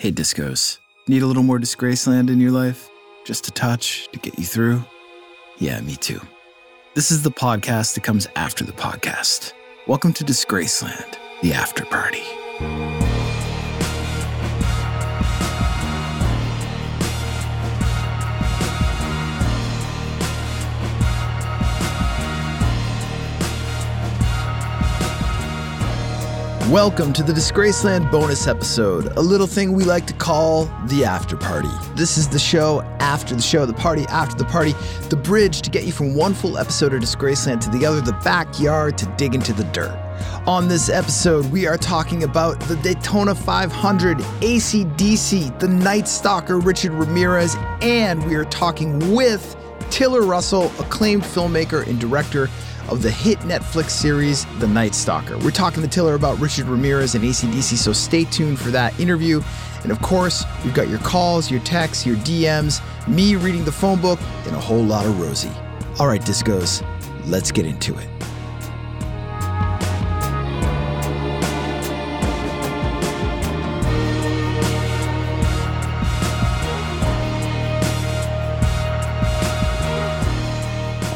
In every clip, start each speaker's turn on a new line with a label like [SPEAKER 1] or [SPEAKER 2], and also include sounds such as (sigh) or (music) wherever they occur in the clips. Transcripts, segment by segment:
[SPEAKER 1] Hey, discos. Need a little more Disgraceland in your life? Just a touch to get you through? Yeah, me too. This is the podcast that comes after the podcast. Welcome to Disgraceland, the after party. Welcome to the Disgraceland bonus episode, a little thing we like to call the after party. This is the show after the show, the party after the party, the bridge to get you from one full episode of Disgraceland to the other, the backyard to dig into the dirt. On this episode, we are talking about the Daytona 500, ACDC, the Night Stalker Richard Ramirez, and we are talking with Tiller Russell, acclaimed filmmaker and director of the hit Netflix series The Night Stalker. We're talking to Tiller about Richard Ramirez and ACDC, so stay tuned for that interview. And of course, we've got your calls, your texts, your DMs, me reading the phone book, and a whole lot of Rosie. All right, discos, let's get into it.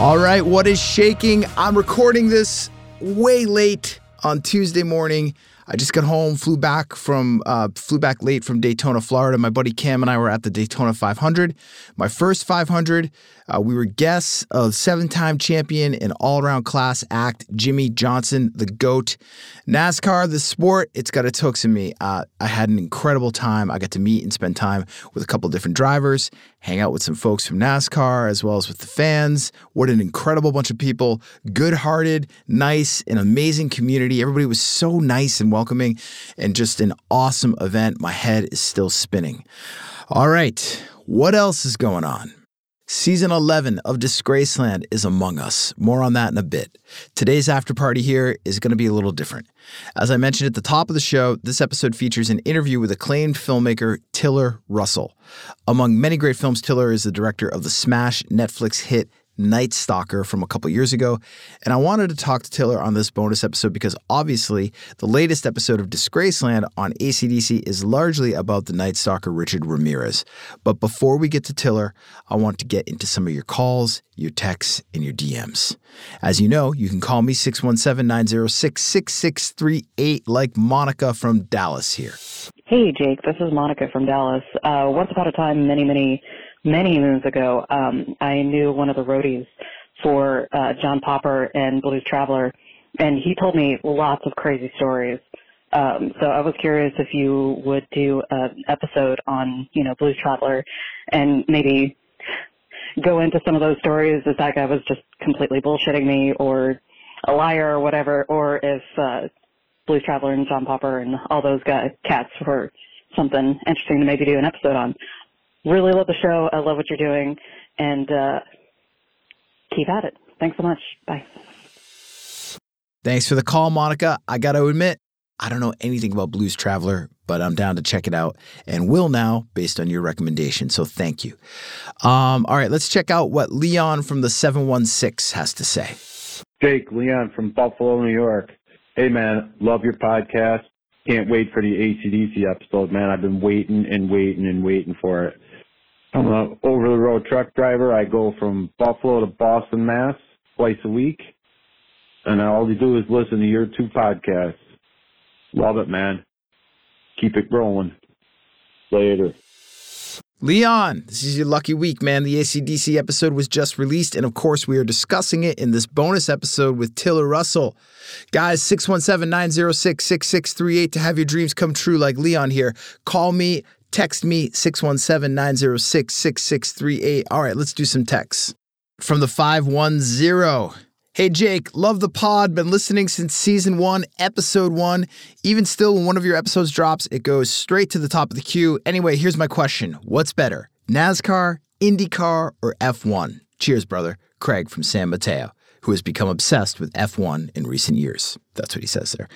[SPEAKER 1] All right, what is shaking? I'm recording this way late on Tuesday morning. I just got home, flew back from uh, flew back late from Daytona, Florida. My buddy Cam and I were at the Daytona 500, my first 500. Uh, we were guests of seven-time champion and all-around class act Jimmie Johnson, the goat. NASCAR, the sport, it's got its hooks in me. Uh, I had an incredible time. I got to meet and spend time with a couple different drivers, hang out with some folks from NASCAR as well as with the fans. What an incredible bunch of people, good-hearted, nice, an amazing community. Everybody was so nice and welcoming, and just an awesome event. My head is still spinning. All right, what else is going on? Season 11 of Disgraceland is among us. More on that in a bit. Today's after party here is going to be a little different. As I mentioned at the top of the show, this episode features an interview with acclaimed filmmaker Tiller Russell. Among many great films, Tiller is the director of the smash Netflix hit Night Stalker from a couple years ago. And I wanted to talk to Tiller on this bonus episode because obviously the latest episode of Disgraceland on ACDC is largely about the Night Stalker Richard Ramirez. But before we get to Tiller, I want to get into some of your calls, your texts, and your DMs. As you know, you can call me 617 906 6638 like Monica from Dallas here.
[SPEAKER 2] Hey, Jake. This is Monica from Dallas. Uh, once upon a time, many, many, many moons ago, um, I knew one of the roadies for uh, John Popper and Blues Traveler, and he told me lots of crazy stories. Um, so I was curious if you would do an episode on, you know, Blues Traveler, and maybe go into some of those stories if that guy was just completely bullshitting me, or a liar, or whatever, or if uh, Blues Traveler and John Popper and all those guys, cats were something interesting to maybe do an episode on. Really love the show. I love what you're doing, and uh, keep at it. Thanks so much. Bye.
[SPEAKER 1] Thanks for the call, Monica. I got to admit, I don't know anything about Blues Traveler, but I'm down to check it out and will now based on your recommendation. So thank you. Um, all right, let's check out what Leon from the 716 has to say.
[SPEAKER 3] Jake, Leon from Buffalo, New York. Hey, man, love your podcast. Can't wait for the ACDC episode, man. I've been waiting and waiting and waiting for it. I'm a over the road truck driver. I go from Buffalo to Boston, Mass, twice a week. And all you do is listen to your two podcasts. Love it, man. Keep it growing. Later.
[SPEAKER 1] Leon, this is your lucky week, man. The ACDC episode was just released, and of course, we are discussing it in this bonus episode with Tiller Russell. Guys, 617 906 6638 to have your dreams come true, like Leon here. Call me, text me, 617 906 6638. All right, let's do some texts. From the 510. Hey Jake, love the pod. Been listening since season one, episode one. Even still, when one of your episodes drops, it goes straight to the top of the queue. Anyway, here's my question What's better, NASCAR, IndyCar, or F1? Cheers, brother. Craig from San Mateo who has become obsessed with F1 in recent years. That's what he says there.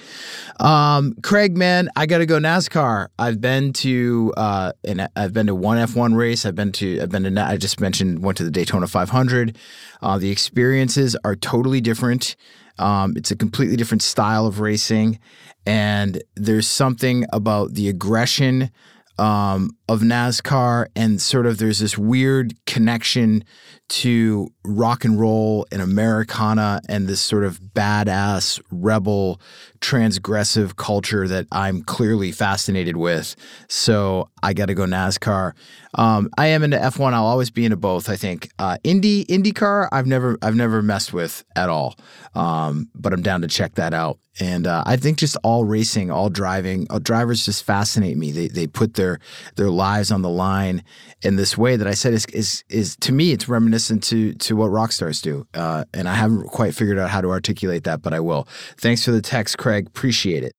[SPEAKER 1] Um, Craig, man, I got to go NASCAR. I've been to uh, and I've been to one F1 race. I've been to I've been to I just mentioned went to the Daytona 500. Uh, the experiences are totally different. Um, it's a completely different style of racing, and there's something about the aggression um, of NASCAR, and sort of there's this weird connection to rock and roll and Americana and this sort of badass, rebel, transgressive culture that I'm clearly fascinated with. So I got to go NASCAR. Um, I am into F1. I'll always be into both. I think uh, Indy IndyCar. I've never I've never messed with at all, um, but I'm down to check that out. And uh, I think just all racing, all driving, all drivers just fascinate me. They they put their their lives on the line in this way that I said is is is to me it's reminiscent to to what rock stars do. Uh, and I haven't quite figured out how to articulate that, but I will. Thanks for the text, Craig. Appreciate it.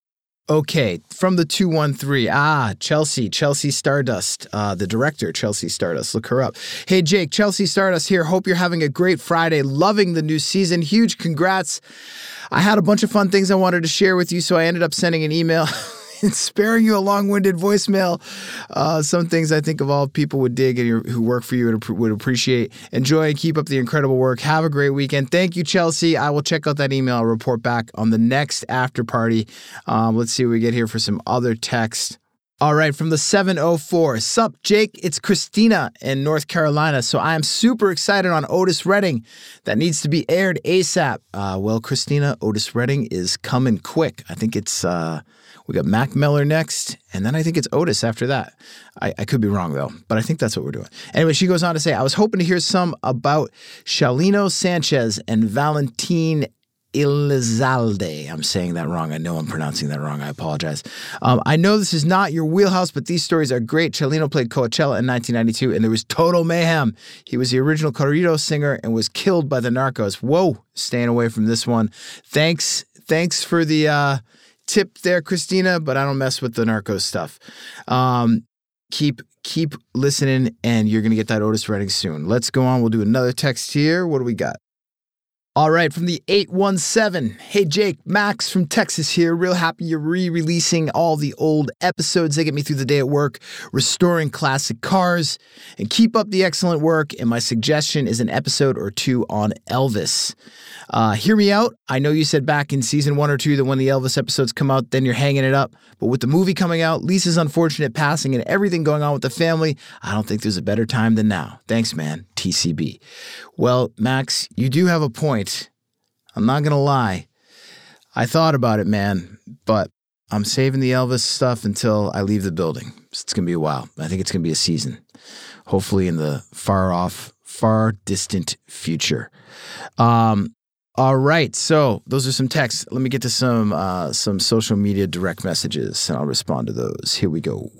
[SPEAKER 1] Okay, from the 213. Ah, Chelsea, Chelsea Stardust, uh, the director, Chelsea Stardust. Look her up. Hey, Jake, Chelsea Stardust here. Hope you're having a great Friday. Loving the new season. Huge congrats. I had a bunch of fun things I wanted to share with you, so I ended up sending an email. (laughs) (laughs) and sparing you a long-winded voicemail. Uh, some things I think of all people would dig and who work for you would, would appreciate. Enjoy and keep up the incredible work. Have a great weekend. Thank you, Chelsea. I will check out that email. I'll report back on the next after party. Um, let's see what we get here for some other text. All right, from the 704. Sup, Jake? It's Christina in North Carolina. So I am super excited on Otis Redding. That needs to be aired ASAP. Uh, well, Christina, Otis Redding is coming quick. I think it's uh, we got Mac Miller next, and then I think it's Otis after that. I, I, could be wrong though, but I think that's what we're doing. Anyway, she goes on to say, I was hoping to hear some about Chalino Sanchez and Valentin Elizalde. I'm saying that wrong. I know I'm pronouncing that wrong. I apologize. Um, I know this is not your wheelhouse, but these stories are great. Chalino played Coachella in 1992, and there was total mayhem. He was the original corrido singer and was killed by the narcos. Whoa, staying away from this one. Thanks, thanks for the uh, tip there, Christina, but I don't mess with the narco stuff. Um, keep keep listening, and you're gonna get that Otis Redding soon. Let's go on. We'll do another text here. What do we got? All right, from the 817. Hey, Jake, Max from Texas here. Real happy you're re releasing all the old episodes. They get me through the day at work, restoring classic cars. And keep up the excellent work. And my suggestion is an episode or two on Elvis. Uh, hear me out. I know you said back in season one or two that when the Elvis episodes come out, then you're hanging it up. But with the movie coming out, Lisa's unfortunate passing, and everything going on with the family, I don't think there's a better time than now. Thanks, man. TCB. Well, Max, you do have a point. I'm not going to lie. I thought about it, man, but I'm saving the Elvis stuff until I leave the building. It's going to be a while. I think it's going to be a season. Hopefully, in the far off, far distant future. Um, all right, so those are some texts. Let me get to some uh, some social media direct messages, and I'll respond to those. Here we go.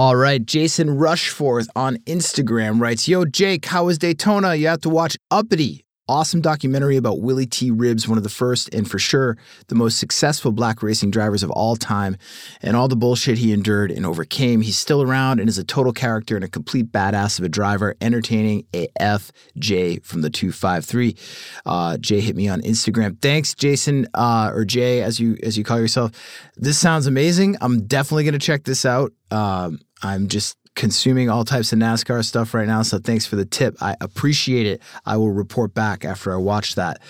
[SPEAKER 1] All right, Jason Rushforth on Instagram writes, "Yo, Jake, how was Daytona? You have to watch Uppity awesome documentary about Willy T. Ribbs, one of the first and for sure the most successful black racing drivers of all time, and all the bullshit he endured and overcame. He's still around and is a total character and a complete badass of a driver, entertaining AF Jay from the 253. Uh, Jay hit me on Instagram. Thanks, Jason, uh, or Jay, as you as you call yourself. This sounds amazing. I'm definitely to check this out. Um, I'm just consuming all types of NASCAR stuff right now. So thanks for the tip. I appreciate it. I will report back after I watch that.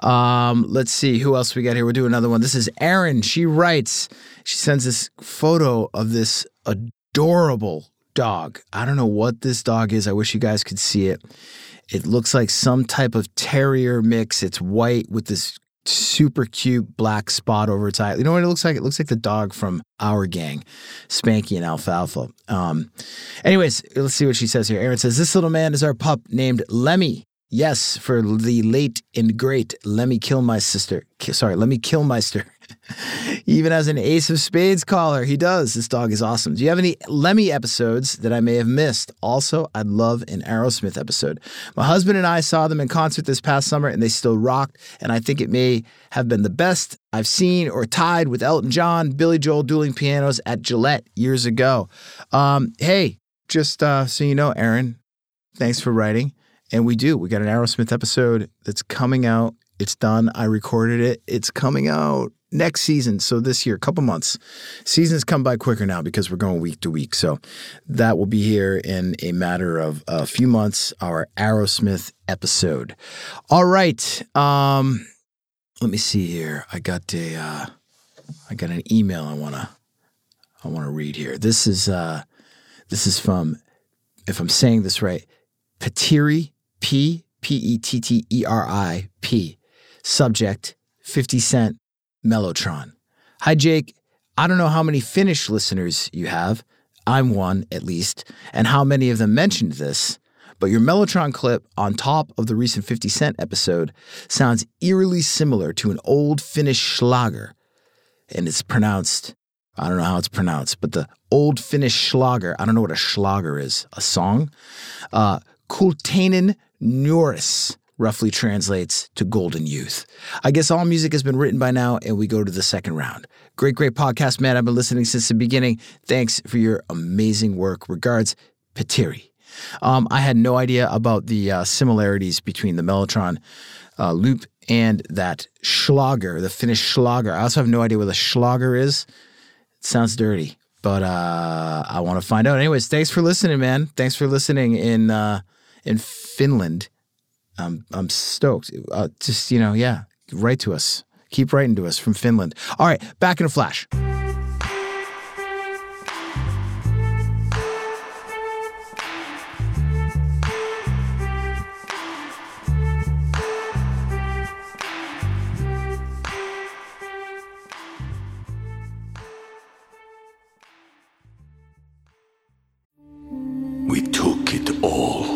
[SPEAKER 1] Um, let's see who else we got here. We'll do another one. This is Erin. She writes, she sends this photo of this adorable dog. I don't know what this dog is. I wish you guys could see it. It looks like some type of terrier mix. It's white with this super cute black spot over its eye. You know what it looks like? It looks like the dog from our gang, Spanky and Alfalfa. Um, anyways, let's see what she says here. Erin says, This little man is our pup named Lemmy. Yes, for the late and great Lemmy Kilmister. Sorry, Lemmy Kilmister. Even as an Ace of Spades caller, he does. This dog is awesome. Do you have any Lemmy episodes that I may have missed? Also, I'd love an Aerosmith episode. My husband and I saw them in concert this past summer and they still rocked, and I think it may have been the best I've seen or tied with Elton John, Billy Joel dueling pianos at Gillette years ago. Um, hey, just uh, so you know, Erin, thanks for writing. And we do. We got an Aerosmith episode that's coming out. It's done. I recorded it. It's coming out next season. So this year, a couple months. Seasons come by quicker now because we're going week to week. So that will be here in a matter of a few months. Our Aerosmith episode. All right. Um, let me see here. I got a. Uh, I got an email. I wanna. I wanna read here. This is. Uh, this is from. If I'm saying this right, Petteri P P E T T E R I P. Subject 50 Cent Mellotron. Hi, Jake. I don't know how many Finnish listeners you have. I'm one, at least, and how many of them mentioned this. But your Mellotron clip on top of the recent 50 Cent episode sounds eerily similar to an old Finnish schlager. And it's pronounced, I don't know how it's pronounced, but the old Finnish schlager, I don't know what a schlager is, a song? Uh, Kultainen Nuoruus roughly translates to golden youth. I guess all music has been written by now, and we go to the second round. Great, great podcast, man. I've been listening since the beginning. Thanks for your amazing work. Regards, Petteri. Um, I had no idea about the uh, similarities between the Mellotron uh, loop and that Schlager, the Finnish Schlager. I also have no idea what a Schlager is. It sounds dirty, but uh, I want to find out. Anyways, thanks for listening, man. Thanks for listening in uh, in Finland. I'm I'm stoked. Uh, just you know, yeah, write to us. Keep writing to us from Finland. All right, back in a flash.
[SPEAKER 4] We took it all.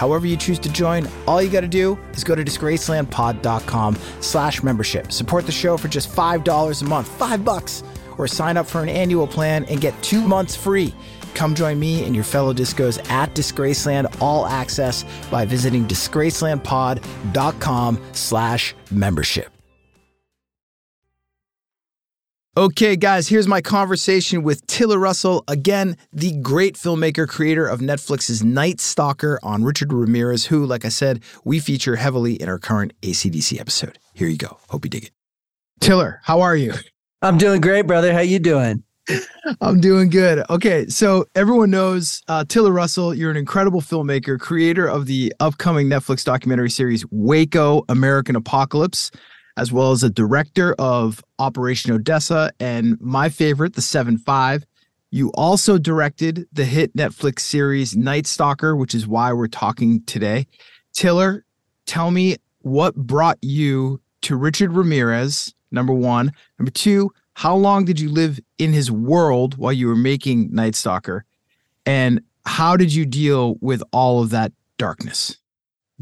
[SPEAKER 1] However you choose to join, all you got to do is go to disgracelandpod.com slash membership. Support the show for just $5 a month, five bucks, or sign up for an annual plan and get two months free. Come join me and your fellow discos at Disgraceland All Access by visiting disgracelandpod.com slash membership. Okay, guys, here's my conversation with Tiller Russell, again, the great filmmaker, creator of Netflix's Night Stalker on Richard Ramirez, who, like I said, we feature heavily in our current ACDC episode. Here you go. Hope you dig it. Tiller, how are you?
[SPEAKER 5] I'm doing great, brother. How you doing?
[SPEAKER 1] I'm doing good. Okay, so everyone knows uh, Tiller Russell. You're an incredible filmmaker, creator of the upcoming Netflix documentary series Waco: American Apocalypse, as well as a director of Operation Odessa and my favorite, The Seven Five. You also directed the hit Netflix series Night Stalker, which is why we're talking today. Tiller, tell me what brought you to Richard Ramirez, number one. Number two, how long did you live in his world while you were making Night Stalker? And how did you deal with all of that darkness?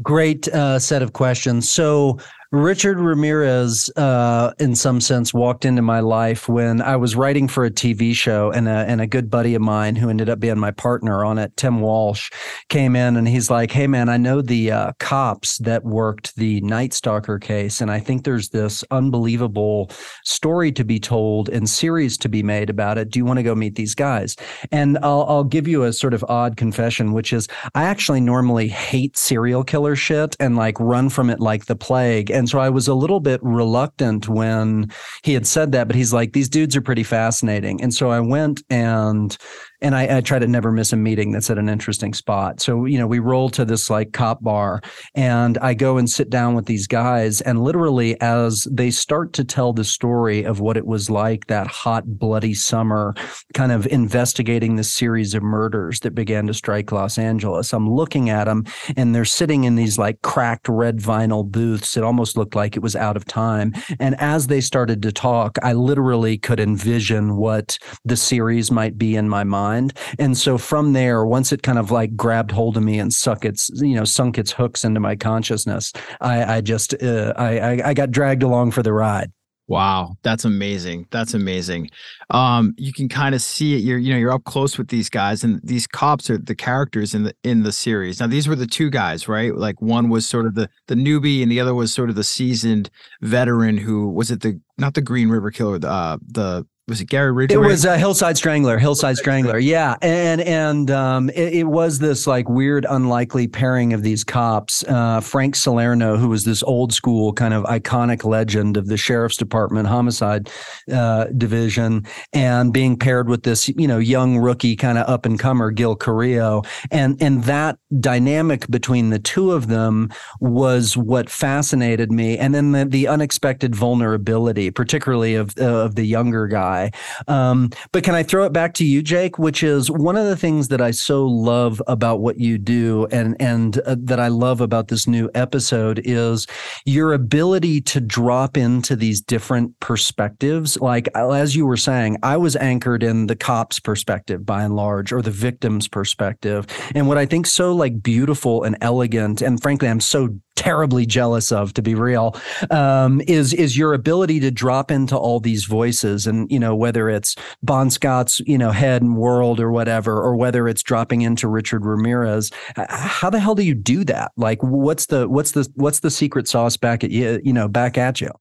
[SPEAKER 5] Great uh, set of questions. So, Richard Ramirez, uh, in some sense, walked into my life when I was writing for a TV show, and a, and a good buddy of mine who ended up being my partner on it, Tim Walsh, came in and he's like, "Hey, man, I know the uh, cops that worked the Night Stalker case, and I think there's this unbelievable story to be told and series to be made about it. Do you want to go meet these guys?" And I'll, I'll give you a sort of odd confession, which is I actually normally hate serial killer shit and like run from it like the plague and so I was a little bit reluctant when he had said that, but he's like, these dudes are pretty fascinating. And so I went and and I, I, try to never miss a meeting that's at an interesting spot. So, you know, we roll to this like cop bar and I go and sit down with these guys. And literally, as they start to tell the story of what it was like that hot, bloody summer, kind of investigating the series of murders that began to strike Los Angeles, I'm looking at them and they're sitting in these like cracked red vinyl booths. It almost looked like it was out of time. And as they started to talk, I literally could envision what the series might be in my mind mind. And so from there, once it kind of like grabbed hold of me and suck its, you know, sunk its hooks into my consciousness, I, I just, uh, I, I got dragged along for the ride.
[SPEAKER 1] Wow, that's amazing. That's amazing. Um, you can kind of see it. You're, you know, you're up close with these guys, and these cops are the characters in the in the series. Now, these were the two guys, right? Like one was sort of the the newbie, and the other was sort of the seasoned veteran. Who was it? The not the Green River Killer, the uh, the was it Gary Ridgway?
[SPEAKER 5] It was a Hillside Strangler. Hillside Strangler. Yeah, and and um, it, it, was this like weird, unlikely pairing of these cops. Uh, Frank Salerno, who was this old school kind of iconic legend of the sheriff's department homicide uh, division, and being paired with this you know young rookie kind of up and comer Gil Carrillo, and and that dynamic between the two of them was what fascinated me, and then the, the unexpected vulnerability, particularly of uh, of the younger guy Um, but can I throw it back to you, Jake? Which is one of the things that I so love about what you do, and and uh, that I love about this new episode is your ability to drop into these different perspectives. Like as you were saying, I was anchored in the cop's perspective by and large, or the victim's perspective, and what I think so like beautiful and elegant, and frankly, I'm so terribly jealous of, to be real, um, is is your ability to drop into all these voices, and you know whether it's Bon Scott's you know head and world or whatever, or whether it's dropping into Richard Ramirez. How the hell do you do that? Like, what's the what's the what's the secret sauce back at you? You know, back at you.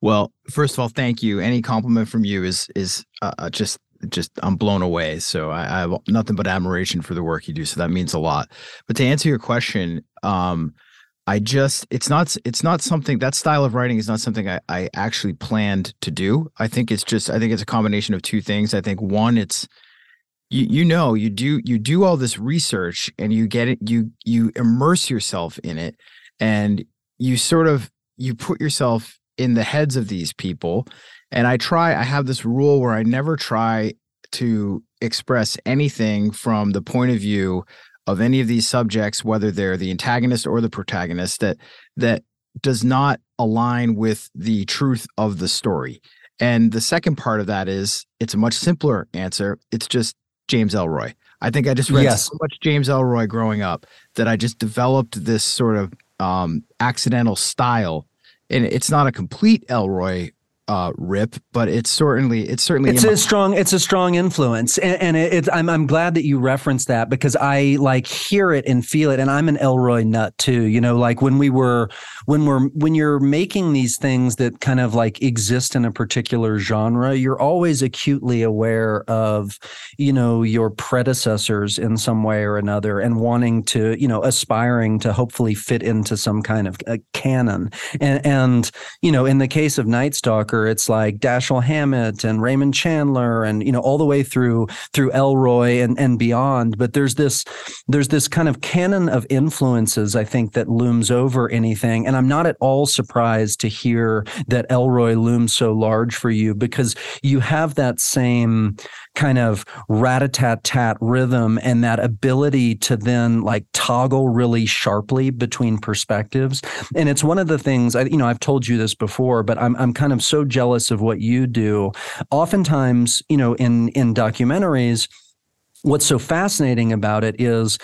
[SPEAKER 1] Well, first of all, thank you. Any compliment from you is is uh, uh just just I'm blown away. So I, I, have nothing but admiration for the work you do. So that means a lot. But to answer your question, um, I just it's not it's not something that style of writing is not something I, I actually planned to do. I think it's just I think it's a combination of two things. I think one it's you you know you do you do all this research and you get it you you immerse yourself in it and you sort of you put yourself in the heads of these people and I try I have this rule where I never try to express anything from the point of view of any of these subjects, whether they're the antagonist or the protagonist, that that does not align with the truth of the story. And the second part of that is it's a much simpler answer. It's just James Ellroy. I think I just read yes. so much James Ellroy growing up that I just developed this sort of um, accidental style. And it's not a complete Ellroy uh, rip, but it's certainly it's certainly
[SPEAKER 5] it's a strong it's a strong influence, and, and it, it, I'm I'm glad that you referenced that because I like hear it and feel it, and I'm an Ellroy nut too. You know, like when we were when we're when you're making these things that kind of like exist in a particular genre, you're always acutely aware of you know your predecessors in some way or another, and wanting to you know aspiring to hopefully fit into some kind of a canon, and and you know in the case of Night Stalker It's like Dashiell Hammett and Raymond Chandler, and you know all the way through through Ellroy and and beyond. But there's this there's this kind of canon of influences I think that looms over anything, and I'm not at all surprised to hear that Ellroy looms so large for you because you have that same kind of rat-a-tat-tat rhythm and that ability to then like toggle really sharply between perspectives and it's one of the things I, you know i've told you this before but i'm, I'm kind of so jealous of what you do. Oftentimes you know in in documentaries what's so fascinating about it is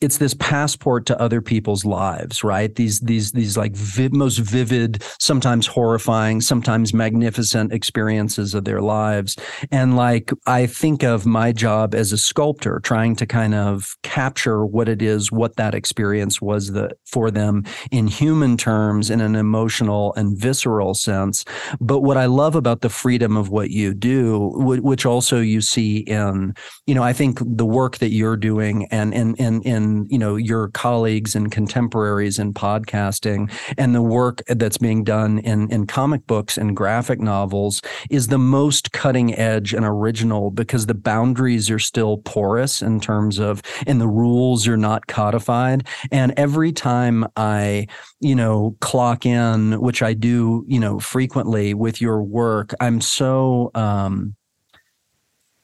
[SPEAKER 5] it's this passport to other people's lives right? These these these like vi- most vivid sometimes horrifying sometimes magnificent experiences of their lives. And like i think of my job as a sculptor trying to kind of capture what it is what that experience was the, for them in human terms in an emotional and visceral sense. But what i love about the freedom of what you do which also you see in you know i think the work that you're doing and and and in you know your colleagues and contemporaries in podcasting and the work that's being done in in comic books and graphic novels is the most cutting edge and original because the boundaries are still porous in terms of and the rules are not codified. And every time i you know clock in which i do you know frequently with your work i'm so um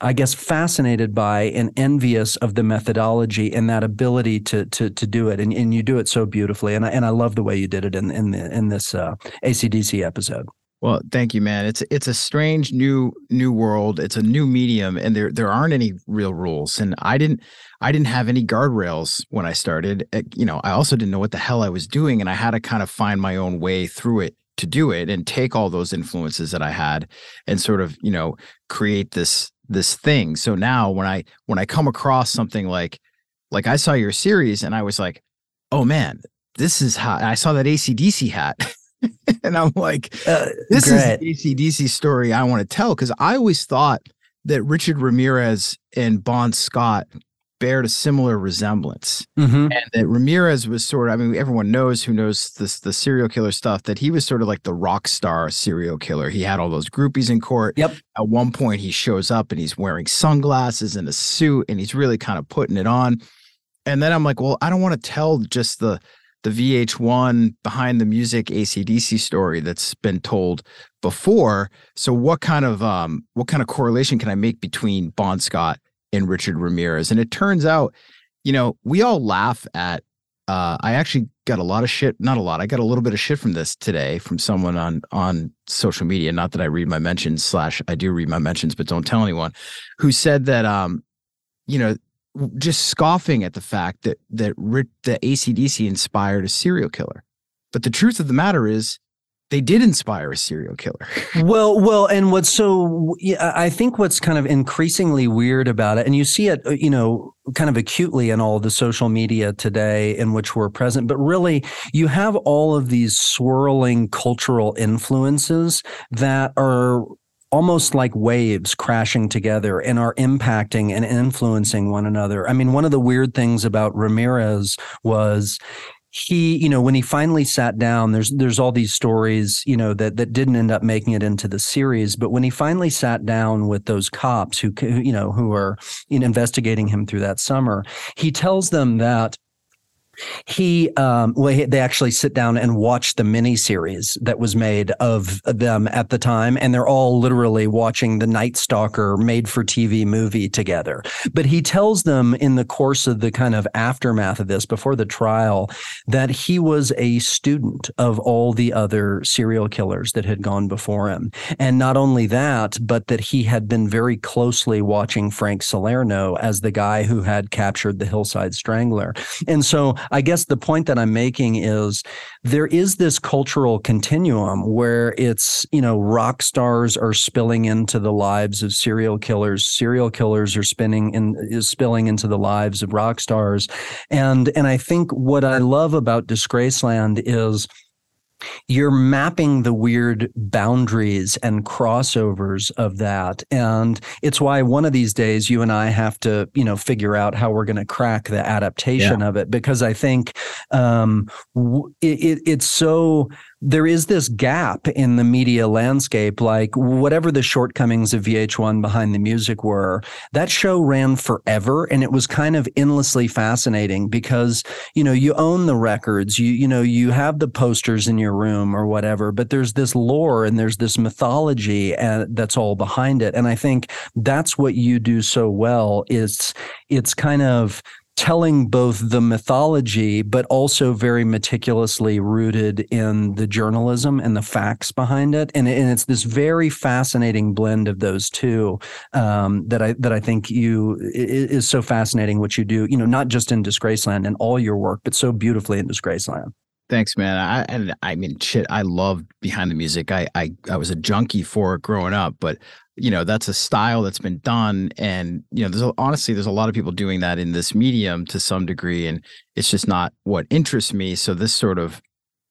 [SPEAKER 5] I guess fascinated by and envious of the methodology and that ability to to to do it, and, and you do it so beautifully, and I, and I love the way you did it in in the, in this uh, ACDC episode.
[SPEAKER 1] Well, thank you, man. It's it's a strange new new world. It's a new medium, and there there aren't any real rules. And I didn't I didn't have any guardrails when I started. Eh, you know, I also didn't know what the hell I was doing, and I had to kind of find my own way through it to do it and take all those influences that I had and sort of you know create this this thing. So now when I when I come across something like like I saw your series and I was like, oh man, this is how I saw that ACDC hat. (laughs) and I'm like, uh, this great. is the ACDC story I want to tell. Cause I always thought that Richard Ramirez and Bon Scott bared a similar resemblance. Mm-hmm. And that Ramirez was sort of, I mean, everyone knows who knows this, the serial killer stuff, that he was sort of like the rock star serial killer. He had all those groupies in court.
[SPEAKER 5] Yep.
[SPEAKER 1] At one point, he shows up and he's wearing sunglasses and a suit and he's really kind of putting it on. And then I'm like, well, I don't want to tell just the, the VH1 behind the music ACDC story that's been told before. So what kind of um what kind of correlation can I make between Bon Scott in Richard Ramirez. And it turns out, you know, we all laugh at uh, I actually got a lot of shit, not a lot. I got a little bit of shit from this today from someone on on social media. Not that I read my mentions slash I do read my mentions, but don't tell anyone. Who said that um, you know, just scoffing at the fact that that the ACDC inspired a serial killer. But the truth of the matter is, they did inspire a serial killer. (laughs)
[SPEAKER 5] well, well, and what's so I think what's kind of increasingly weird about it, and you see it, uh, you know, kind of acutely in all the social media today in which we're present, but really you have all of these swirling cultural influences that are almost like waves crashing together and are impacting and influencing one another. I mean, one of the weird things about Ramirez was he you know when he finally sat down there's there's all these stories you know that that didn't end up making it into the series but when he finally sat down with those cops who you know who are investigating him through that summer he tells them that he um well they actually sit down and watch the miniseries that was made of them at the time and they're all literally watching the night stalker made for tv movie together. But he tells them in the course of the kind of aftermath of this before the trial that he was a student of all the other serial killers that had gone before him. And not only that but that he had been very closely watching frank salerno as the guy who had captured the hillside strangler. And so I guess the point that I'm making is there is this cultural continuum where it's, you know, rock stars are spilling into the lives of serial killers, serial killers are spinning in is spilling into the lives of rock stars. And and I think what I love about Disgraceland is you're mapping the weird boundaries and crossovers of that and it's why one of these days you and i have to you know figure out how we're going to crack the adaptation yeah. of it because i think um, it, it, it's so there is this gap in the media landscape. Like whatever the shortcomings of VH1 behind the music were, that show ran forever, and it was kind of endlessly fascinating because you know you own the records, you you know you have the posters in your room or whatever, but there's this lore and there's this mythology and uh, that's all behind it, and I think that's what you do so well. Is it's kind of telling both the mythology, but also very meticulously rooted in the journalism and the facts behind it. And, and it's this very fascinating blend of those two um, that I that I think you is so fascinating what you do. You know, not just in Disgraceland and all your work, but so beautifully in Disgraceland.
[SPEAKER 1] Thanks, man. I and I mean, shit. I love behind the music. I I I was a junkie for it growing up, but you know that's a style that's been done and you know there's a, honestly there's a lot of people doing that in this medium to some degree and it's just not what interests me so this sort of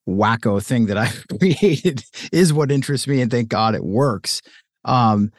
[SPEAKER 1] wacko thing that (laughs) i've created is what interests me and thank god it works. Um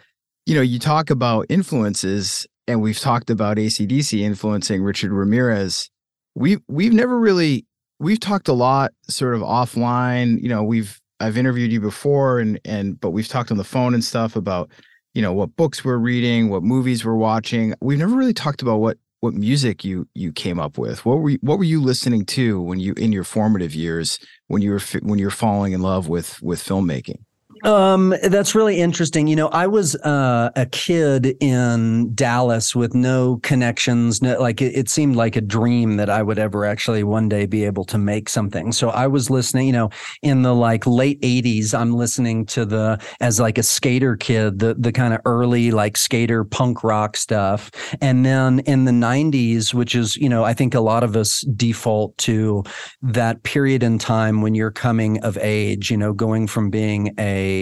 [SPEAKER 1] you know you talk about influences and we've talked about acdc influencing richard ramirez. We we've never really we've talked a lot sort of offline you know we've I've interviewed you before and and but we've talked on the phone and stuff about you know what books we're reading what movies we're watching. We've never really talked about what what music you you came up with. What were you, what were you listening to when you in your formative years when you were when you were falling in love with with filmmaking
[SPEAKER 5] um, that's really interesting. You know, I was uh, a kid in Dallas with no connections. No, like it, it, seemed like a dream that I would ever actually one day be able to make something. So I was listening. You know, in the like late '80s, I'm listening to the as like a skater kid, the the kind of early like skater punk rock stuff, and then in the '90s, which is you know I think a lot of us default to that period in time when you're coming of age. You know, going from being a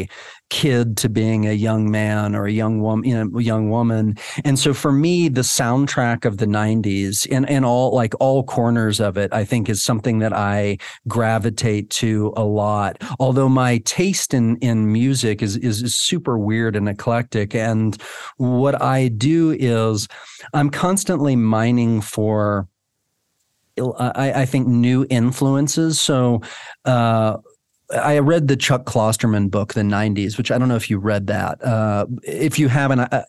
[SPEAKER 5] kid to being a young man or a young woman, you know, young woman. And so for me, the soundtrack of the 90s and, and all like all corners of it, I think is something that I gravitate to a lot. Although my taste in in music is is super weird and eclectic. And what I do is I'm constantly mining for I, I, think new influences. So uh, I read the Chuck Klosterman book, The 90s, which I don't know if you read that. Uh, if you haven't, I,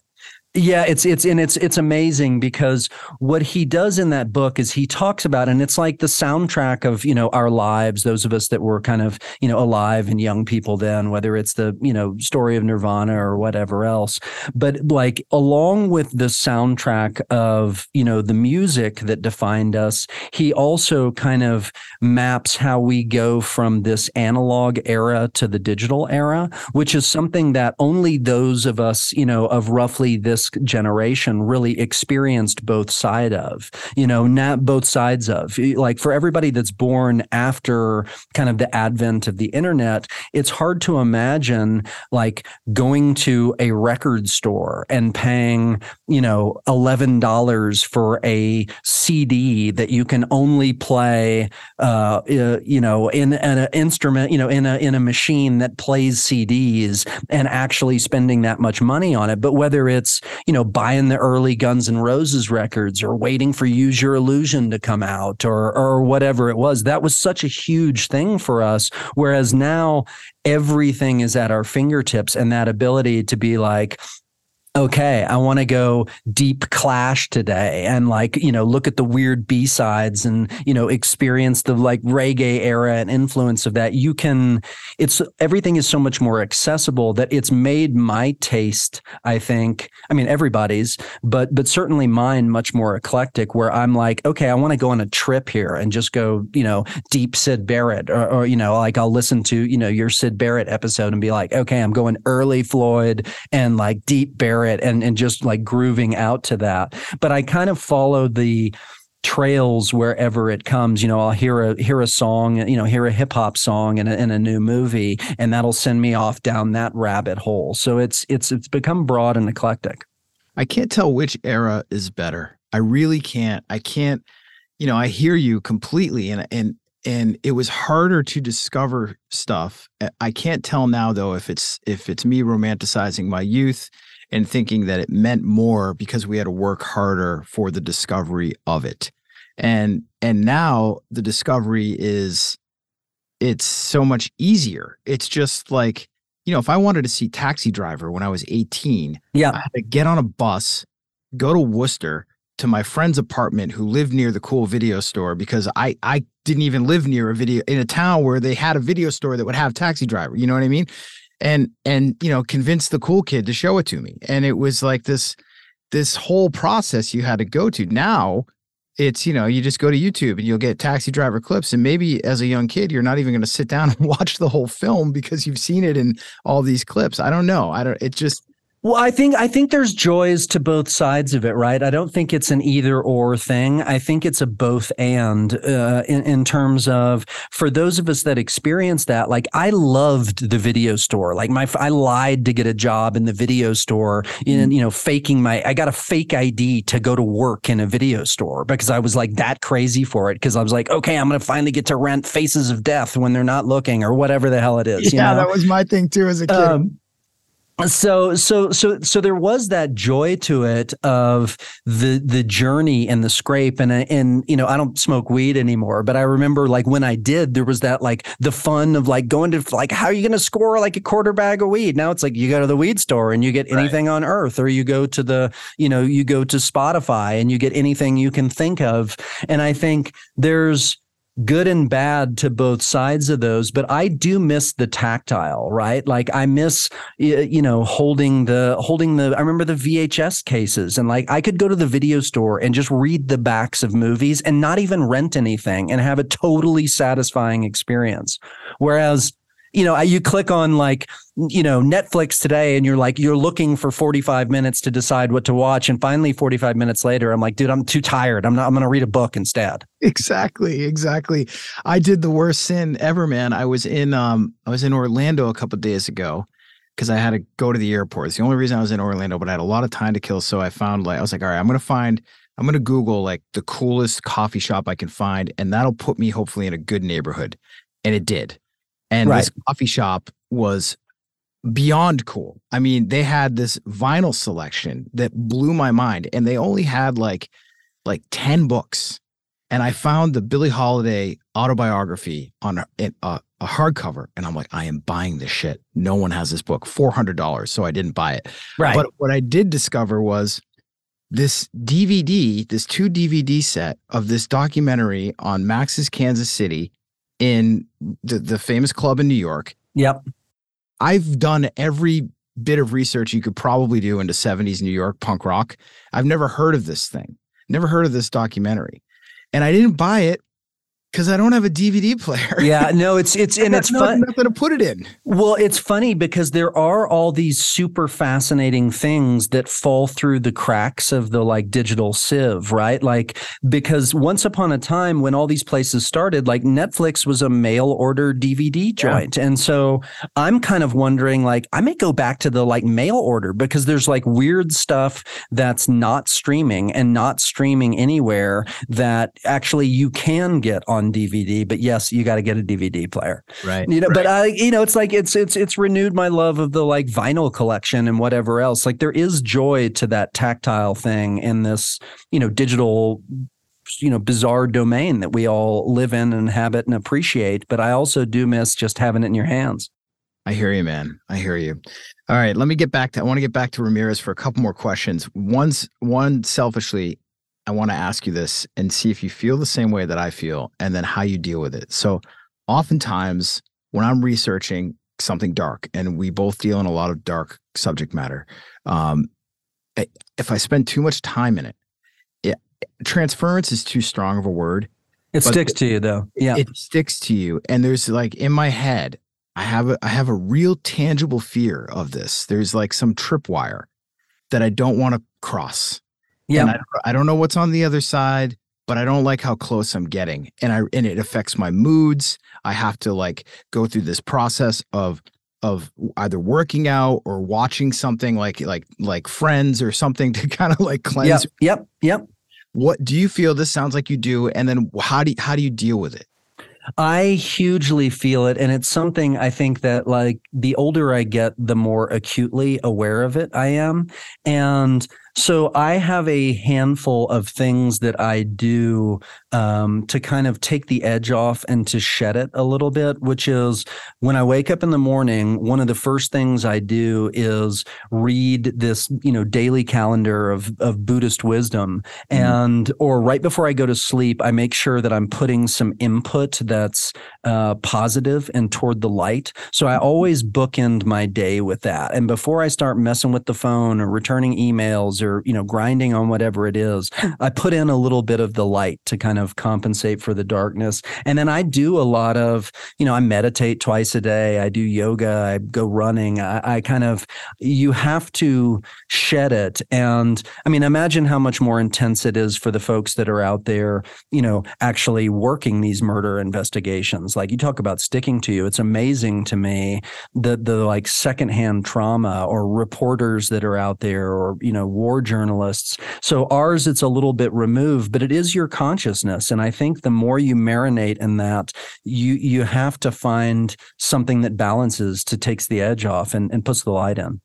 [SPEAKER 5] yeah, it's it's and it's it's amazing because what he does in that book is he talks about and it's like the soundtrack of you know our lives those of us that were kind of you know alive and young people then whether it's the you know story of Nirvana or whatever else. But like along with the soundtrack of you know the music that defined us he also kind of maps how we go from this analog era to the digital era which is something that only those of us you know of roughly this this generation really experienced both side of, you know, not both sides of. Like for everybody that's born after kind of the advent of the internet, it's hard to imagine like going to a record store and paying, you know, $11 for a CD that you can only play, uh, you know, in, in an instrument, you know, in a, in a machine that plays CDs and actually spending that much money on it. But whether it's you know, buying the early Guns N' Roses records or waiting for Use Your Illusion to come out or or whatever it was. That was such a huge thing for us. Whereas now everything is at our fingertips and that ability to be like, okay, I want to go deep clash today and like, you know, look at the weird B sides and, you know, experience the like reggae era and influence of that. You can, it's everything is so much more accessible that it's made my taste, I think, I mean, everybody's, but, but certainly mine much more eclectic where I'm like, okay, I want to go on a trip here and just go, you know, deep Syd Barrett or, or, you know, like I'll listen to, you know, your Syd Barrett episode and be like, okay, I'm going early Floyd and like deep Barrett and and just like grooving out to that. But I kind of follow the trails wherever it comes. You know, I'll hear a hear a song, you know, hear a hip hop song in a, in a new movie, and that'll send me off down that rabbit hole. So it's it's it's become broad and eclectic.
[SPEAKER 1] I can't tell which era is better. I really can't. I can't. You know, I hear you completely, and and and it was harder to discover stuff. I can't tell now though if it's if it's me romanticizing my youth and thinking that it meant more because we had to work harder for the discovery of it. And and now the discovery is it's so much easier. It's just like, you know, if I wanted to see Taxi Driver when I was 18,
[SPEAKER 5] Yeah.
[SPEAKER 1] I had to get on a bus, go to Worcester to my friend's apartment who lived near the cool video store because I I didn't even live near a video in a town where they had a video store that would have Taxi Driver. You know what I mean? And and you know, convince the cool kid to show it to me. And it was like this this whole process you had to go to. Now it's you know you just go to youtube and you'll get taxi driver clips and maybe as a young kid you're not even going to sit down (laughs) and watch the whole film because you've seen it in all these clips i don't know i don't it just
[SPEAKER 5] Well, I think I think there's joys to both sides of it, right? I don't think it's an either or thing. I think it's a both and uh, in in terms of for those of us that experience that. Like I loved the video store. Like my I lied to get a job in the video store, in you know, faking my. I got a fake ID to go to work in a video store because I was like that crazy for it. Because I was like, okay, I'm gonna finally get to rent Faces of Death when they're not looking or whatever the hell it is. you
[SPEAKER 1] yeah
[SPEAKER 5] know?
[SPEAKER 1] that was my thing too as a kid
[SPEAKER 5] Um, so so so so there was that joy to it of the the journey and the scrape. And uh, and you know I don't smoke weed anymore but I remember like when I did there was that like the fun of like going to like how are you going to score like a quarter bag of weed? Now it's like you go to the weed store and you get anything on earth or you go to the you know you go to Spotify and you get anything you can think of. And I think there's good and bad to both sides of those but i do miss the tactile right? Like i miss you know holding the holding the i remember the vhs cases and like i could go to the video store and just read the backs of movies and not even rent anything and have a totally satisfying experience. Whereas you know, you click on like, you know, Netflix today and you're like, you're looking for 45 minutes to decide what to watch. And finally, 45 minutes later, I'm like, dude, I'm too tired. I'm not, I'm going to read a book instead.
[SPEAKER 1] exactly exactly i did the worst sin ever man i was in um i was in orlando a couple days ago because i had to go to the airport it's the only reason i was in orlando but i had a lot of time to kill so i found like i was like all right i'm gonna find i'm gonna google like the coolest coffee shop i can find and that'll put me hopefully in a good neighborhood and it did and this coffee shop was beyond cool i mean they had this vinyl selection that blew my mind and they only had like like 10 books and I found the Billie Holiday autobiography on a, a, uh, a hardcover, and I'm like, I am buying this shit. No one has this book, four hundred dollars, so I didn't buy it.
[SPEAKER 5] Right.
[SPEAKER 1] But what I did discover was this DVD, this two DVD set of this documentary on Max's Kansas City in the, the famous club in New York.
[SPEAKER 5] Yep.
[SPEAKER 1] I've done every bit of research you could probably do into 70s New York punk rock. I've never heard of this thing, never heard of this documentary. And I didn't buy it because I don't have a DVD player.
[SPEAKER 5] Yeah. (laughs) No, it's, it's, and it's
[SPEAKER 1] got
[SPEAKER 5] fun.
[SPEAKER 1] Nothing to put it in.
[SPEAKER 5] Well, it's funny because there are all these super fascinating things that fall through the cracks of the like digital sieve, right? Like, because once upon a time when all these places started, like Netflix was a mail order DVD joint. And so I'm kind of wondering, like, I may go back to the like mail order because there's like weird stuff that's not streaming and not streaming anywhere that actually you can get on DVD. But yes, you got to get a DVD player
[SPEAKER 1] Right.
[SPEAKER 5] you know but i you know it's like it's it's it's renewed my love of the like vinyl collection and whatever else like there is joy to that tactile thing in this you know digital you know bizarre domain that we all live in and inhabit and appreciate but i also do miss just having it in your hands
[SPEAKER 1] I hear you, man. I hear you. All right, let me get back to. I want to get back to Ramirez for a couple more questions. One's one selfishly, I want to ask you this and see if you feel the same way that I feel, and then how you deal with it. So, oftentimes when I'm researching something dark, and we both deal in a lot of dark subject matter, um, if I spend too much time in it, it transference is too strong of a word
[SPEAKER 5] it sticks to you though. Yeah.
[SPEAKER 1] it sticks to you and there's like in my head i have a i have a real tangible fear of this. There's like some tripwire that i don't want to cross
[SPEAKER 5] yeah.
[SPEAKER 1] And I, I don't know what's on the other side but i don't like how close i'm getting. And i and it affects my moods. I have to like go through this process of of either working out or watching something like like like friends or something (laughs) to kind of like cleanse
[SPEAKER 5] yep yep yep.
[SPEAKER 1] What do you feel this sounds like you do? And then how do you, how do you deal with it?
[SPEAKER 5] I hugely feel it. And it's something I think that, like, the older I get, the more acutely aware of it I am. And so I have a handful of things that I do um, to kind of take the edge off and to shed it a little bit, which is when I wake up in the morning, one of the first things I do is read this, you know, daily calendar of, of Buddhist wisdom. Mm-hmm. And, or right before I go to sleep, I make sure that I'm putting some input that's uh, positive and toward the light. So I always bookend my day with that. And before I start messing with the phone or returning emails or, you know, grinding on whatever it is, (laughs) I put in a little bit of the light to kind of compensate for the darkness. And then I do a lot of, you know, I meditate twice a day. I do yoga. I go running. I, I kind of, you have to shed it. And I mean, imagine how much more intense it is for the folks that are out there, you know, actually working these murder investigations. Like you talk about sticking to you. It's amazing to me the the like secondhand trauma or reporters that are out there or, you know, war journalists. So ours, it's a little bit removed, but it is your consciousness. And I think the more you marinate in that, you you have to find something that balances to takes the edge off and, and puts the light in.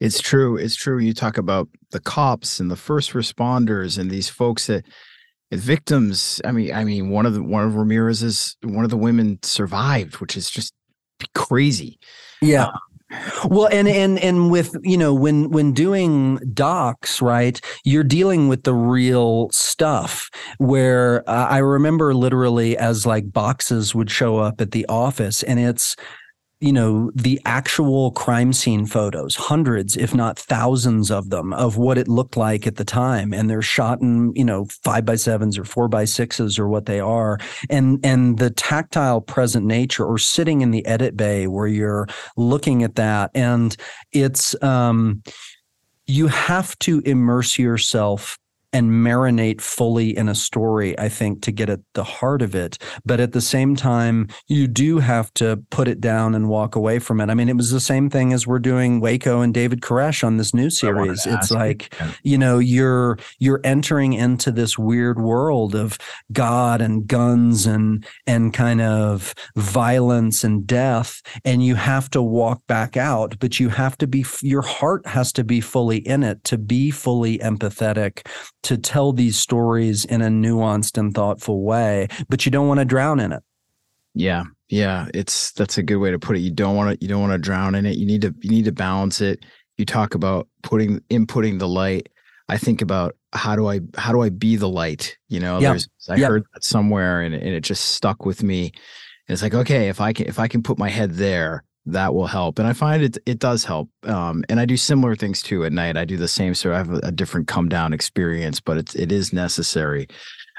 [SPEAKER 1] It's true. It's true. You talk about the cops and the first responders and these folks that victims. I mean, I mean, one of the one of Ramirez's one of the women survived, which is just crazy.
[SPEAKER 5] Yeah. Uh, well, and and and with you know when when doing docs, right, you're dealing with the real stuff. Where uh, I remember literally as like boxes would show up at the office, and it's you know, the actual crime scene photos, hundreds, if not thousands of them, of what it looked like at the time. And they're shot in, you know, five by sevens or four by sixes or what they are. And and the tactile present nature or sitting in the edit bay where you're looking at that. And it's um you have to immerse yourself and marinate fully in a story, I think, to get at the heart of it. But at the same time, you do have to put it down and walk away from it. I mean, it was the same thing as we're doing Waco and David Koresh on this new series. It's like, you know, you're you're entering into this weird world of God and guns and and kind of violence and death, and you have to walk back out, but you have to be your heart has to be fully in it to be fully empathetic to tell these stories in a nuanced and thoughtful way, but you don't want to drown in it.
[SPEAKER 1] Yeah. Yeah, it's that's a good way to put it. You don't want to you don't want to drown in it. You need to you need to balance it. You talk about putting inputting the light. I think about how do I how do I be the light? You know, there's I heard that somewhere and, and it just stuck with me. And it's like, okay, if I can if I can put my head there, that will help. And I find it it does help. Um, and I do similar things too at night. I do the same, so I have a, a different come down experience, but it's it is necessary.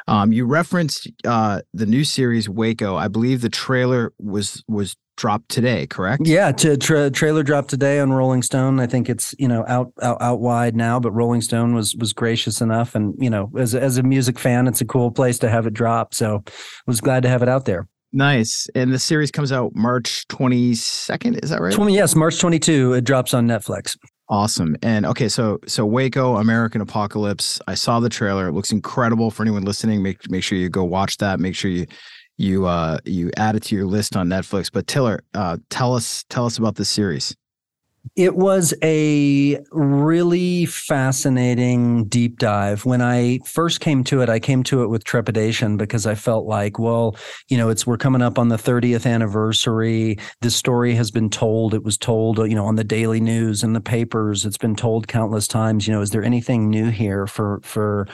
[SPEAKER 1] Um, you referenced uh, the new series Waco. I believe the trailer was was dropped today, correct?
[SPEAKER 5] Yeah, to tra- trailer dropped today on Rolling Stone. I think it's you know out, out out wide now, but Rolling Stone was was gracious enough, and you know as as a music fan, it's a cool place to have it drop. So was glad to have it out there.
[SPEAKER 1] Nice. And the series comes out March 22nd. Is that right?
[SPEAKER 5] 20, yes, March 22. It drops on Netflix.
[SPEAKER 1] Awesome. And okay, so so Waco American Apocalypse. I saw the trailer. It looks incredible for anyone listening. Make make sure you go watch that. Make sure you you uh you add it to your list on Netflix. But Tiller, uh tell us tell us about this series.
[SPEAKER 5] It was a really fascinating deep dive. When I first came to it, I came to it with trepidation because I felt like, well, you know, it's we're coming up on the 30th anniversary. This story has been told. It was told, you know, on the daily news and the papers. It's been told countless times. You know, is there anything new here for for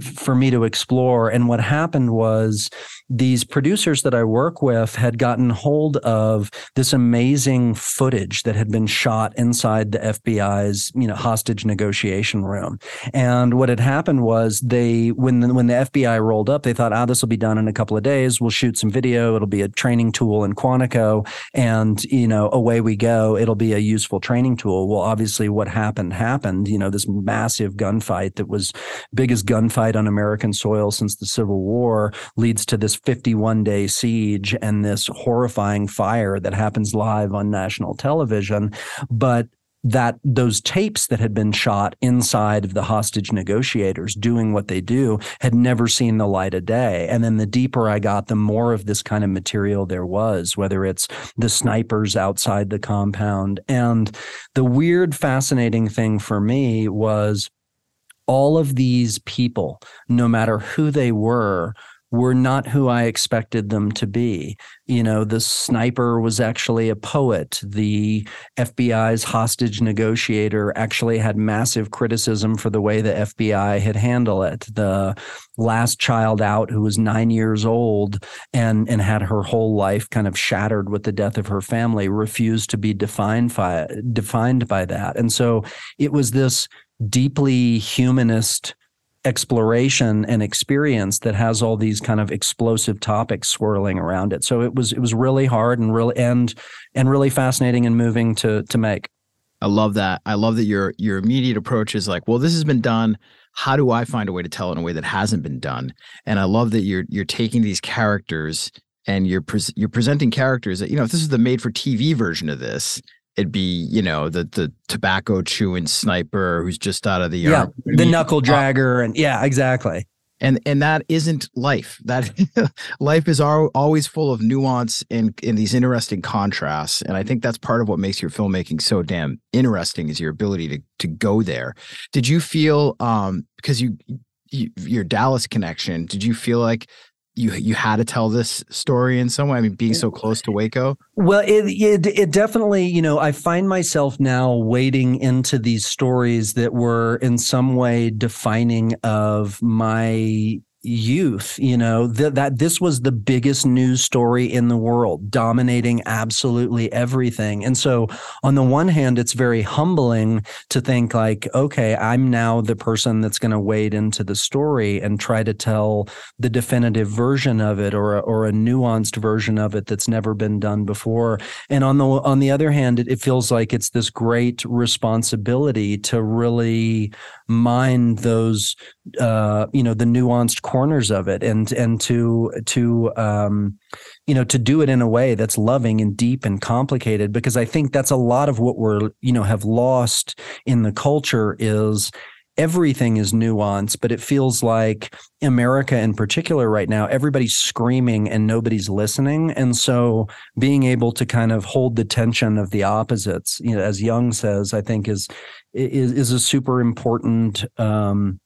[SPEAKER 5] for me to explore. And what happened was these producers that I work with had gotten hold of this amazing footage that had been shot inside the FBI's, you know, hostage negotiation room. And what had happened was they, when the, when the FBI rolled up, they thought, ah, this will be done in a couple of days. We'll shoot some video. It'll be a training tool in Quantico. And, you know, away we go. It'll be a useful training tool. Well, obviously what happened happened, you know, this massive gunfight that was big as gunfight on American soil since the Civil War leads to this this 51 day siege and this horrifying fire that happens live on national television. But that those tapes that had been shot inside of the hostage negotiators doing what they do had never seen the light of day. And then the deeper I got, the more of this kind of material there was, whether it's the snipers outside the compound. And the weird, fascinating thing for me was all of these people, no matter who they were, were not who I expected them to be. You know, the sniper was actually a poet. The FBI's hostage negotiator actually had massive criticism for the way the FBI had handled it. The last child out who was nine years old and and had her whole life kind of shattered with the death of her family refused to be defined by defined by that. And so it was this deeply humanist exploration and experience that has all these kind of explosive topics swirling around it. So it was it was really hard and really and and really fascinating and moving to to make.
[SPEAKER 1] I love that. I love that your your immediate approach is like, well, this has been done. How do I find a way to tell it in a way that hasn't been done? And I love that you're you're taking these characters and you're pre- you're presenting characters that you know if this is the made for TV version of this, it'd be you know the the tobacco chewing sniper who's just out of the
[SPEAKER 5] yeah the knuckle dragger and yeah exactly.
[SPEAKER 1] And and that isn't life. That (laughs) life is always full of nuance and in these interesting contrasts. And i think that's part of what makes your filmmaking so damn interesting is your ability to to go there. Did you feel um because you, you your dallas connection did you feel like you you had to tell this story in some way? I mean, being so close to Waco.
[SPEAKER 5] Well, it, it it definitely, you know, I find myself now wading into these stories that were in some way defining of my youth you know th- that this was the biggest news story in the world dominating absolutely everything. And so on the one hand it's very humbling to think like okay i'm now the person that's going to wade into the story and try to tell the definitive version of it or a, or a nuanced version of it that's never been done before. And on the on the other hand it, it feels like it's this great responsibility to really mind those uh, you know the nuanced corners of it and and to to um, you know to do it in a way that's loving and deep and complicated because I think that's a lot of what we're you know have lost in the culture is everything is nuanced, but it feels like America in particular right now, everybody's screaming and nobody's listening. And so being able to kind of hold the tension of the opposites, you know, as Jung says, I think is is is a super important um,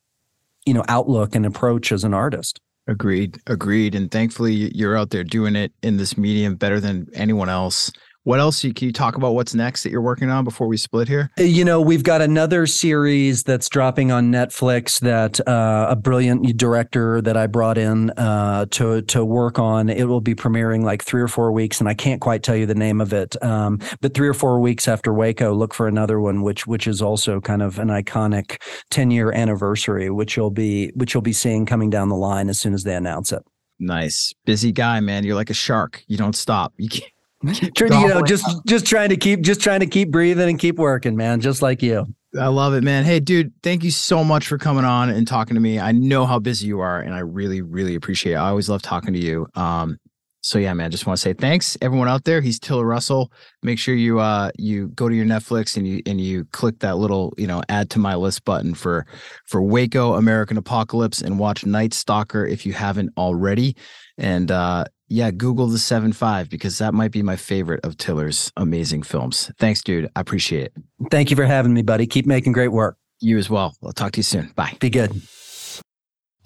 [SPEAKER 5] you know outlook and approach as an artist.
[SPEAKER 1] Agreed, agreed. And thankfully, you're out there doing it in this medium better than anyone else. What else can you talk about? What's next that you're working on before we split here?
[SPEAKER 5] Uh, you know, we've got another series that's dropping on Netflix that uh, a brilliant director that I brought in uh, to to work on. It will be premiering like three or four weeks, and I can't quite tell you the name of it. Um, but three or four weeks after Waco, look for another one, which which is also kind of an iconic 10 year anniversary, which you'll be which you'll be seeing coming down the line as soon as they announce it.
[SPEAKER 1] Nice, busy guy, man. You're like a shark. You don't stop. You can't (laughs)
[SPEAKER 5] trying you know, just just trying to keep just trying to keep breathing and keep working, man, just like you.
[SPEAKER 1] I love it, man. Hey, dude, thank you so much for coming on and talking to me. I know how busy you are, and I really, really appreciate it. I always love talking to you. Um, so yeah, man, just want to say thanks everyone out there. He's Tiller Russell. Make sure you uh you go to your Netflix and you and you click that little you know add to my list button for for Waco American Apocalypse and watch Night Stalker if you haven't already. And uh yeah, Google the seven five because that might be my favorite of Tiller's amazing films. Thanks, dude. I appreciate it.
[SPEAKER 5] Thank you for having me, buddy. Keep making great work.
[SPEAKER 1] You as well. I'll talk to you soon. Bye.
[SPEAKER 5] Be good.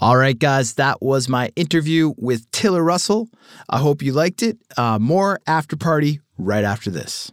[SPEAKER 1] All right, guys, that was my interview with Tiller Russell. I hope you liked it. Uh, more after party right after this.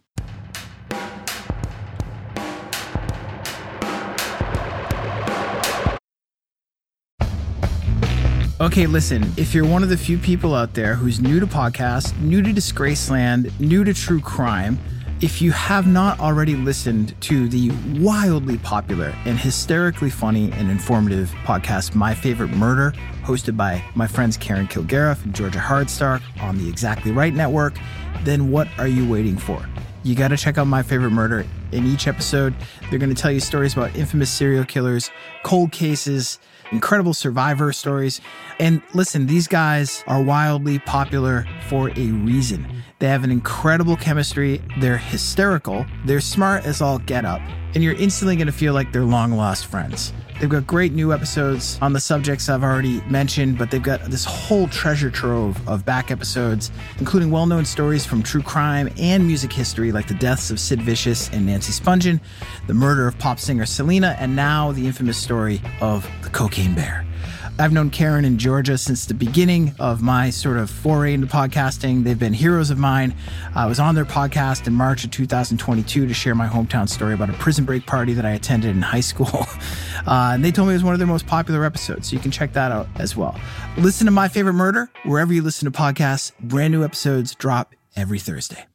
[SPEAKER 1] Okay, listen, if you're one of the few people out there who's new to podcasts, new to Disgraceland, new to true crime, if you have not already listened to the wildly popular and hysterically funny and informative podcast, My Favorite Murder, hosted by my friends Karen Kilgariff and Georgia Hardstark on the Exactly Right Network, then what are you waiting for? You got to check out My Favorite Murder. In each episode, they're going to tell you stories about infamous serial killers, cold cases, incredible survivor stories. And listen, these guys are wildly popular for a reason. They have an incredible chemistry, they're hysterical, they're smart as all get up, and you're instantly going to feel like they're long lost friends. They've got great new episodes on the subjects I've already mentioned, but they've got this whole treasure trove of back episodes, including well known stories from true crime and music history, like the deaths of Sid Vicious and Nancy Spungen, the murder of pop singer Selena, and now the infamous story of the Cocaine Bear. I've known Karen and Georgia since the beginning of my sort of foray into podcasting. They've been heroes of mine. I was on their podcast in March of 2022 to share my hometown story about a prison break party that I attended in high school. (laughs) Uh, and they told me it was one of their most popular episodes, so you can check that out as well. Listen to My Favorite Murder wherever you listen to podcasts. Brand new episodes drop every Thursday.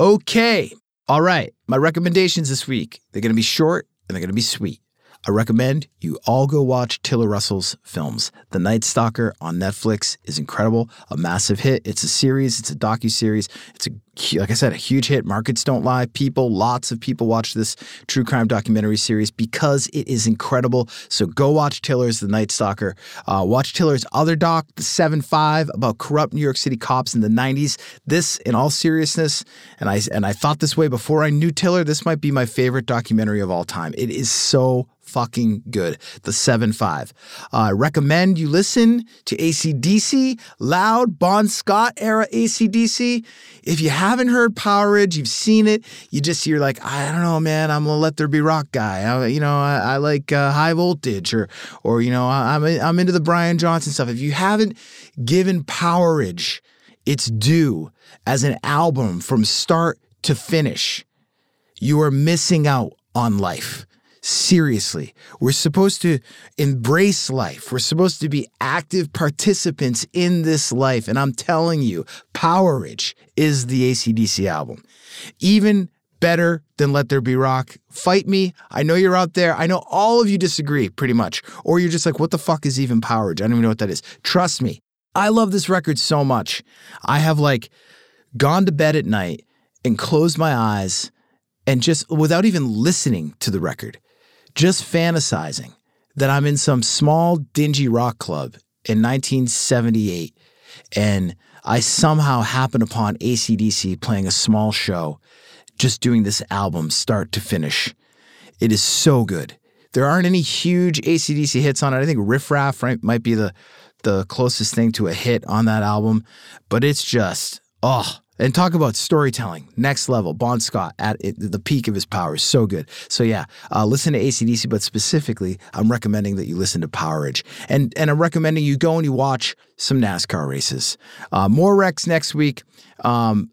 [SPEAKER 1] Okay. All right. My recommendations this week, they're going to be short and they're going to be sweet. I recommend you all go watch Tiller Russell's films. The Night Stalker on Netflix is incredible, a massive hit. It's a series, it's a docu series. It's a like I said, a huge hit. Markets don't lie. People, lots of people watch this true crime documentary series because it is incredible. So go watch Tiller's The Night Stalker. Uh, watch Tiller's other doc, The Seven Five, about corrupt New York City cops in the '90s. This, in all seriousness, and I and I thought this way before I knew Tiller. This might be my favorite documentary of all time. It is so fucking good. The 7 5. Uh, I recommend you listen to AC/DC, loud Bon Scott era AC/DC. If you haven't heard Powerage, you've seen it, you just, you're like, I don't know, man, I'm a Let There Be Rock guy. I, you know, I, I like uh, high voltage or, or, you know, I'm, I'm into the Brian Johnson stuff. If you haven't given Powerage its due as an album from start to finish, you are missing out on life seriously. We're supposed to embrace life. We're supposed to be active participants in this life. And I'm telling you, Powerage is the AC/DC album. Even better than Let There Be Rock. Fight me. I know you're out there. I know all of you disagree pretty much. Or you're just like, what the fuck is even Powerage? I don't even know what that is. Trust me. I love this record so much. I have like gone to bed at night and closed my eyes and just without even listening to the record just fantasizing that I'm in some small, dingy rock club in 1978 and I somehow happen upon AC/DC playing a small show, just doing this album start to finish. It is so good. There aren't any huge AC/DC hits on it. I think Riff Raff right, might be the the closest thing to a hit on that album, but it's just oh, and talk about storytelling, next level. Bon Scott at it, the peak of his powers, so good. So yeah, uh, listen to AC/DC, but specifically, I'm recommending that you listen to Powerage, and and I'm recommending you go and you watch some NASCAR races. Uh, more Rex next week, um,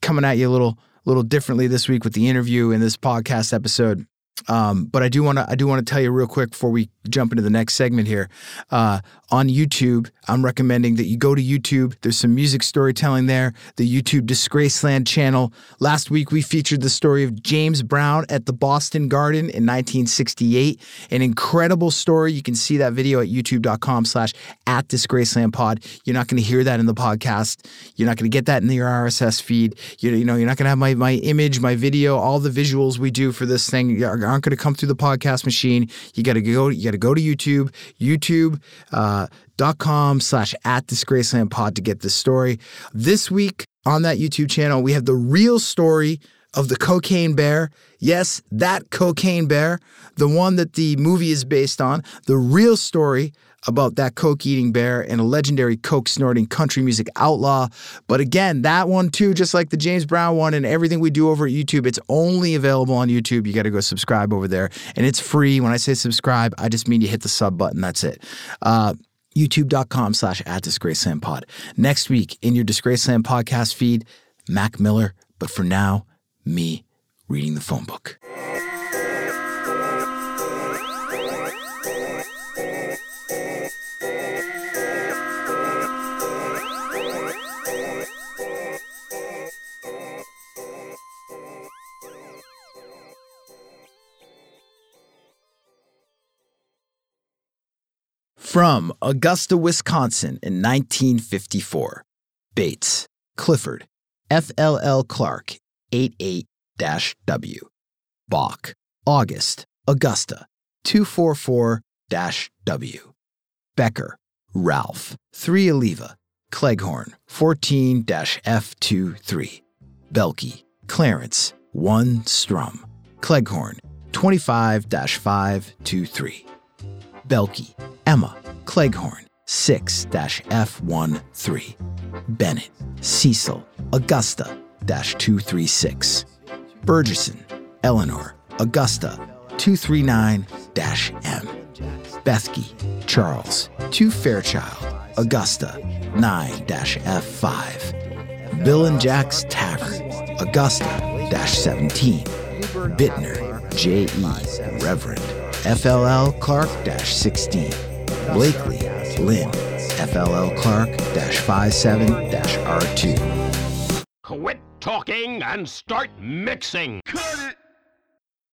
[SPEAKER 1] coming at you a little little differently this week with the interview in this podcast episode. Um, but I do want to I do want to tell you real quick before we jump into the next segment here. Uh, on YouTube, I'm recommending that you go to YouTube. There's some music storytelling there. The YouTube Disgraceland channel. Last week we featured the story of James Brown at the Boston Garden in 1968. An incredible story. You can see that video at youtube.com/slash at Disgraceland Pod. You're not going to hear that in the podcast. You're not going to get that in your RSS feed. You, you know, you're not going to have my my image, my video, all the visuals we do for this thing aren't going to come through the podcast machine. You got to go. You got to go to YouTube. YouTube. Uh, slash at disgraceland pod to get this story. This week on that YouTube channel, we have the real story of the cocaine bear. Yes, that cocaine bear, the one that the movie is based on, the real story about that coke eating bear and a legendary coke snorting country music outlaw. But again, that one too, just like the James Brown one and everything we do over at YouTube, it's only available on YouTube. You got to go subscribe over there and it's free. When I say subscribe, I just mean you hit the sub button. That's it. Uh, youtube.com slash at disgraceland pod. Next week in your Disgraceland podcast feed, Mac Miller. But for now, me reading the phone book. From Augusta, Wisconsin in 1954, Bates, Clifford, FLL Clark, 88 W. Bach, August, Augusta, 244 W. Becker, Ralph, 3 Oliva, Cleghorn 14 F23. Belky, Clarence 1 Strum. Cleghorn 25 523. Belky, Emma, Cleghorn 6 F13. Bennett, Cecil, Augusta 236. Burgesson, Eleanor, Augusta 239 M. Bethke, Charles, 2 Fairchild, Augusta 9 F5. Bill and Jack's Tavern, Augusta 17. Bittner, J.E. Reverend, FLL Clark 16. Blakely, Lynn, FLL Clark 57 R2.
[SPEAKER 6] Quit talking and start mixing. Cut it!